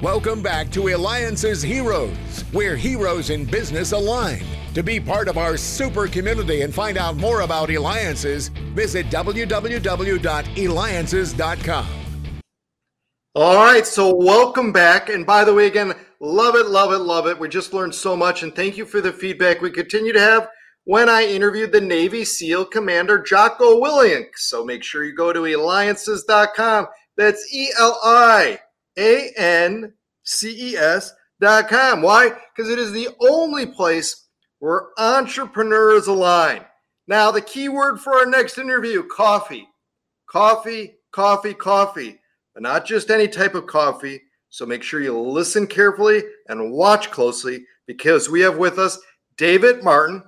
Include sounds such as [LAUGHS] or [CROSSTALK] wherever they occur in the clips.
Welcome back to eLiances Heroes, where heroes in business align. To be part of our super community and find out more about eLiances, visit www.eliances.com. All right, so welcome back. And by the way, again, love it, love it, love it. We just learned so much, and thank you for the feedback we continue to have when I interviewed the Navy SEAL Commander Jocko Willink. So make sure you go to eliances.com. That's E L I A N C E S dot com. Why? Because it is the only place where entrepreneurs align. Now, the key word for our next interview coffee. Coffee, coffee, coffee but not just any type of coffee. So make sure you listen carefully and watch closely because we have with us David Martin.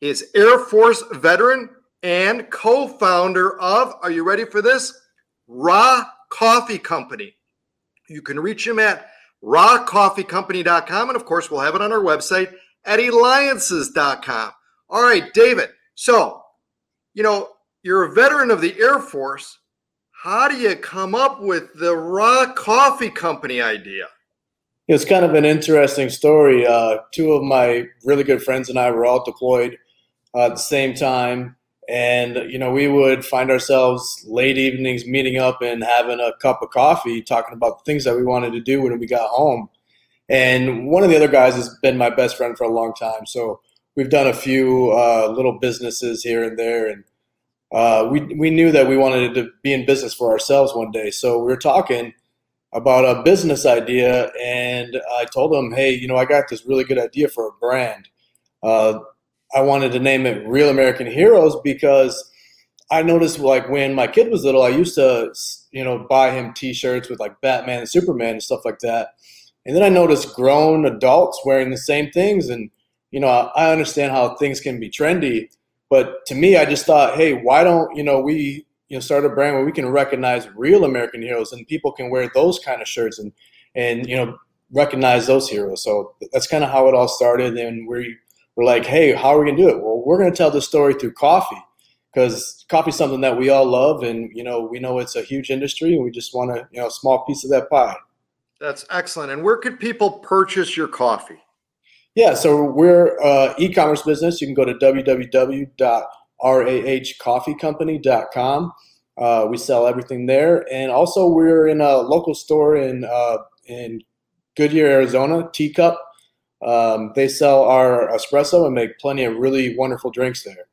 He is Air Force veteran and co founder of, are you ready for this? RAH Coffee Company. You can reach him at rahcoffeecompany.com. And of course, we'll have it on our website at eliances.com. All right, David. So, you know, you're a veteran of the Air Force how do you come up with the RAH coffee company idea? It's kind of an interesting story. Uh, two of my really good friends and I were all deployed uh, at the same time. And, you know, we would find ourselves late evenings meeting up and having a cup of coffee, talking about the things that we wanted to do when we got home. And one of the other guys has been my best friend for a long time. So we've done a few uh, little businesses here and there. And uh, we we knew that we wanted to be in business for ourselves one day. So we were talking about a business idea, and I told him, "Hey, you know, I got this really good idea for a brand. Uh, I wanted to name it Real American Heroes because." I noticed like when my kid was little, I used to, you know, buy him T-shirts with like Batman and Superman and stuff like that. And then I noticed grown adults wearing the same things, and you know, I understand how things can be trendy, but to me, I just thought, hey, why don't you know we you know start a brand where we can recognize real American heroes and people can wear those kind of shirts and and you know recognize those heroes. So that's kind of how it all started. And we were like, hey, how are we gonna do it? Well, we're gonna tell the story through coffee because coffee is something that we all love, and you know we know it's a huge industry, and we just want to you know a small piece of that pie. That's excellent. And where could people purchase your coffee? Yeah, so we're uh, e-commerce business. You can go to www.rahcoffeecompany.com. Uh, we sell everything there, and also we're in a local store in uh, in Goodyear, Arizona, Teacup. Um, they sell our espresso and make plenty of really wonderful drinks there.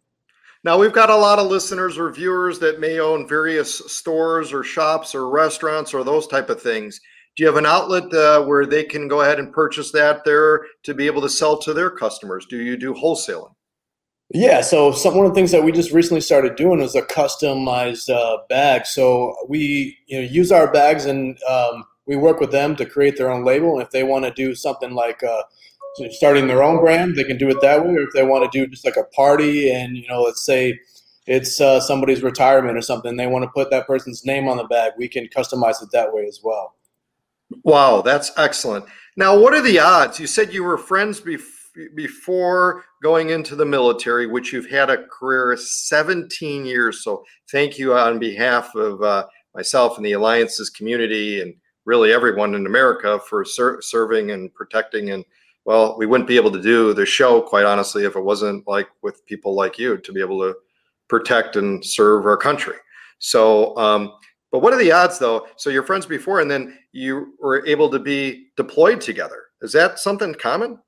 Now we've got a lot of listeners or viewers that may own various stores or shops or restaurants or those type of things do you have an outlet uh, where they can go ahead and purchase that there to be able to sell to their customers? Do you do wholesaling? Yeah, so some one of the things that we just recently started doing is a customized uh, bag. So we you know use our bags and um, we work with them to create their own label. And if they want to do something like uh, starting their own brand, they can do it that way. Or if they want to do just like a party and you know let's say it's uh, somebody's retirement or something, they want to put that person's name on the bag, we can customize it that way as well. Wow, that's excellent. Now, what are the odds? You said you were friends bef- before going into the military, which you've had a career 17 years. So, thank you on behalf of uh, myself and the eLiances community and really everyone in America for ser- serving and protecting. And well, we wouldn't be able to do the show, quite honestly, if it wasn't like with people like you to be able to protect and serve our country. So, um, but what are the odds, though? So you're friends before, and then you were able to be deployed together. Is that something common?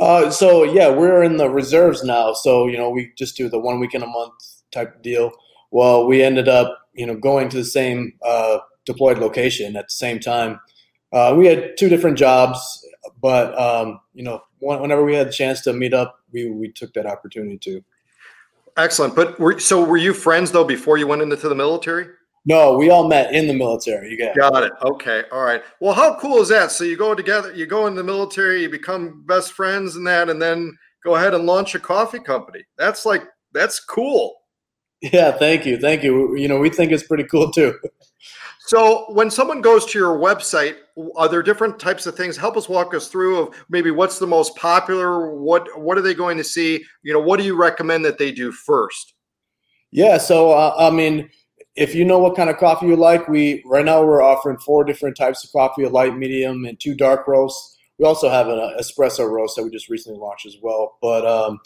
Uh, so yeah, we're in the reserves now. So you know, we just do the one weekend a month type deal. Well, we ended up, you know, going to the same uh, deployed location at the same time. Uh, we had two different jobs, but um, you know, whenever we had a chance to meet up, we we took that opportunity to. Excellent. But were, so were you friends though before you went into the military? No, we all met in the military. You got, got it. Okay. All right. Well, how cool is that? So you go together, you go in the military, you become best friends and that, and then go ahead and launch a coffee company. That's like that's cool. Yeah, thank you. Thank you. You know, we think it's pretty cool too. [LAUGHS] So when someone goes to your website, are there different types of things? Help us walk us through of maybe what's the most popular, what what are they going to see? You know, what do you recommend that they do first? Yeah, so uh, I mean, if you know what kind of coffee you like, we right now we're offering four different types of coffee: a light, medium, and two dark roasts. We also have an uh, espresso roast that we just recently launched as well. But um,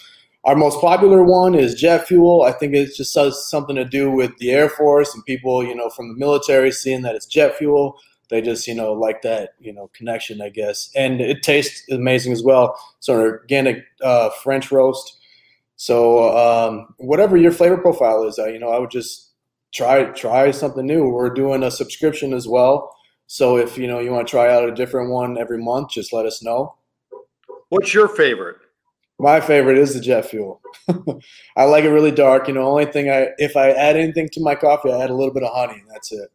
our most popular one is jet fuel. I think it just has something to do with the Air Force and people, you know, from the military seeing that it's jet fuel. They just, you know, like that, you know, connection, I guess. And it tastes amazing as well. So an organic uh, French roast. So um, whatever your flavor profile is, uh, you know, I would just try try something new. We're doing a subscription as well. So if you know you want to try out a different one every month, just let us know. What's your favorite? My favorite is the jet fuel. [LAUGHS] I like it really dark. You know, only thing I if I add anything to my coffee, I add a little bit of honey. and that's it.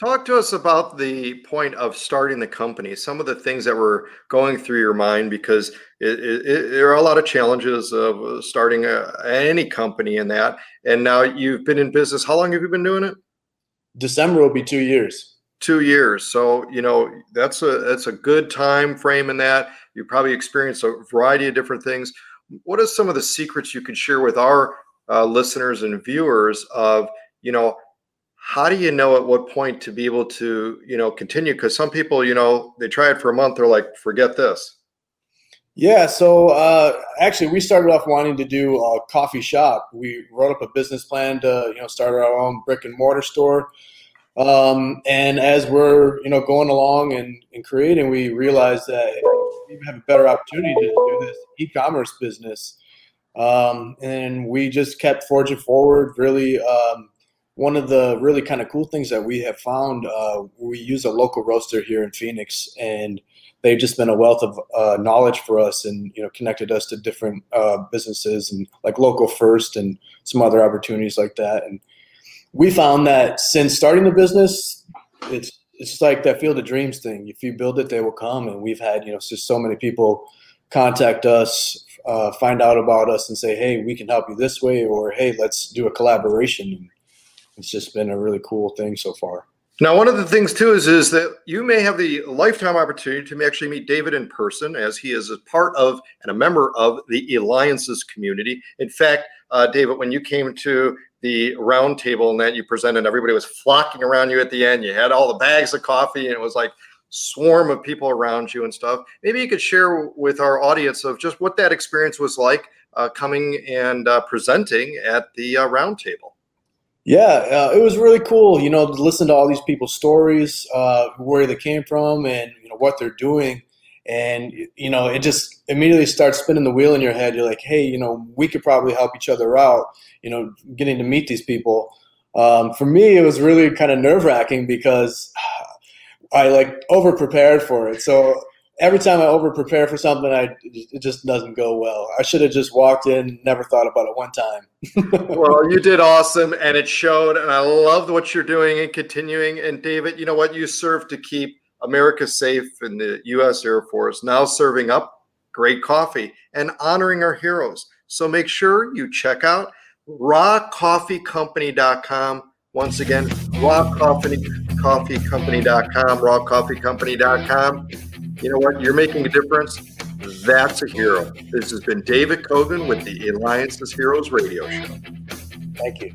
Talk to us about the point of starting the company. Some of the things that were going through your mind, because it, it, it, there are a lot of challenges of uh, starting a, any company in that. And now you've been in business. How long have you been doing it? December will be two years. Two years. So you know that's a that's a good time frame in that. You probably experienced a variety of different things. What are some of the secrets you could share with our uh, listeners and viewers of you know how do you know at what point to be able to you know continue because some people you know they try it for a month they're like forget this yeah so uh, actually we started off wanting to do a coffee shop we wrote up a business plan to you know start our own brick and mortar store um, and as we're you know going along and, and creating we realized that we have a better opportunity to do this e-commerce business um, and we just kept forging forward really um, one of the really kind of cool things that we have found, uh, we use a local roaster here in Phoenix, and they've just been a wealth of uh, knowledge for us, and you know, connected us to different uh, businesses and like local first and some other opportunities like that. And we found that since starting the business, it's it's like that field of dreams thing. If you build it, they will come. And we've had you know just so many people contact us, uh, find out about us, and say, hey, we can help you this way, or hey, let's do a collaboration it's just been a really cool thing so far. Now, one of the things too is is that you may have the lifetime opportunity to actually meet David in person, as he is a part of and a member of the eLiances community. In fact, uh, David, when you came to the roundtable and that you presented, everybody was flocking around you at the end. You had all the bags of coffee, and it was like swarm of people around you and stuff. Maybe you could share with our audience of just what that experience was like uh, coming and uh, presenting at the uh, roundtable. Yeah, uh, it was really cool, you know, to listen to all these people's stories, uh, where they came from, and you know what they're doing, and you know, it just immediately starts spinning the wheel in your head. You're like, hey, you know, we could probably help each other out. You know, getting to meet these people. Um, for me, it was really kind of nerve wracking because [SIGHS] I like over prepared for it. So every time I over prepare for something, I it just doesn't go well. I should have just walked in, never thought about it one time. [LAUGHS] well, you did awesome, and it showed. And I love what you're doing and continuing. And David, you know what? You serve to keep America safe and the U.S. Air Force. Now serving up great coffee and honoring our heroes. So make sure you check out rahcoffeecompany.com. Once again, rahcoffeecompany.com, rahcoffeecompany.com you know what? You're making a difference. That's a hero. This has been David Kogan with the eLiances Heroes Radio Show. Thank you.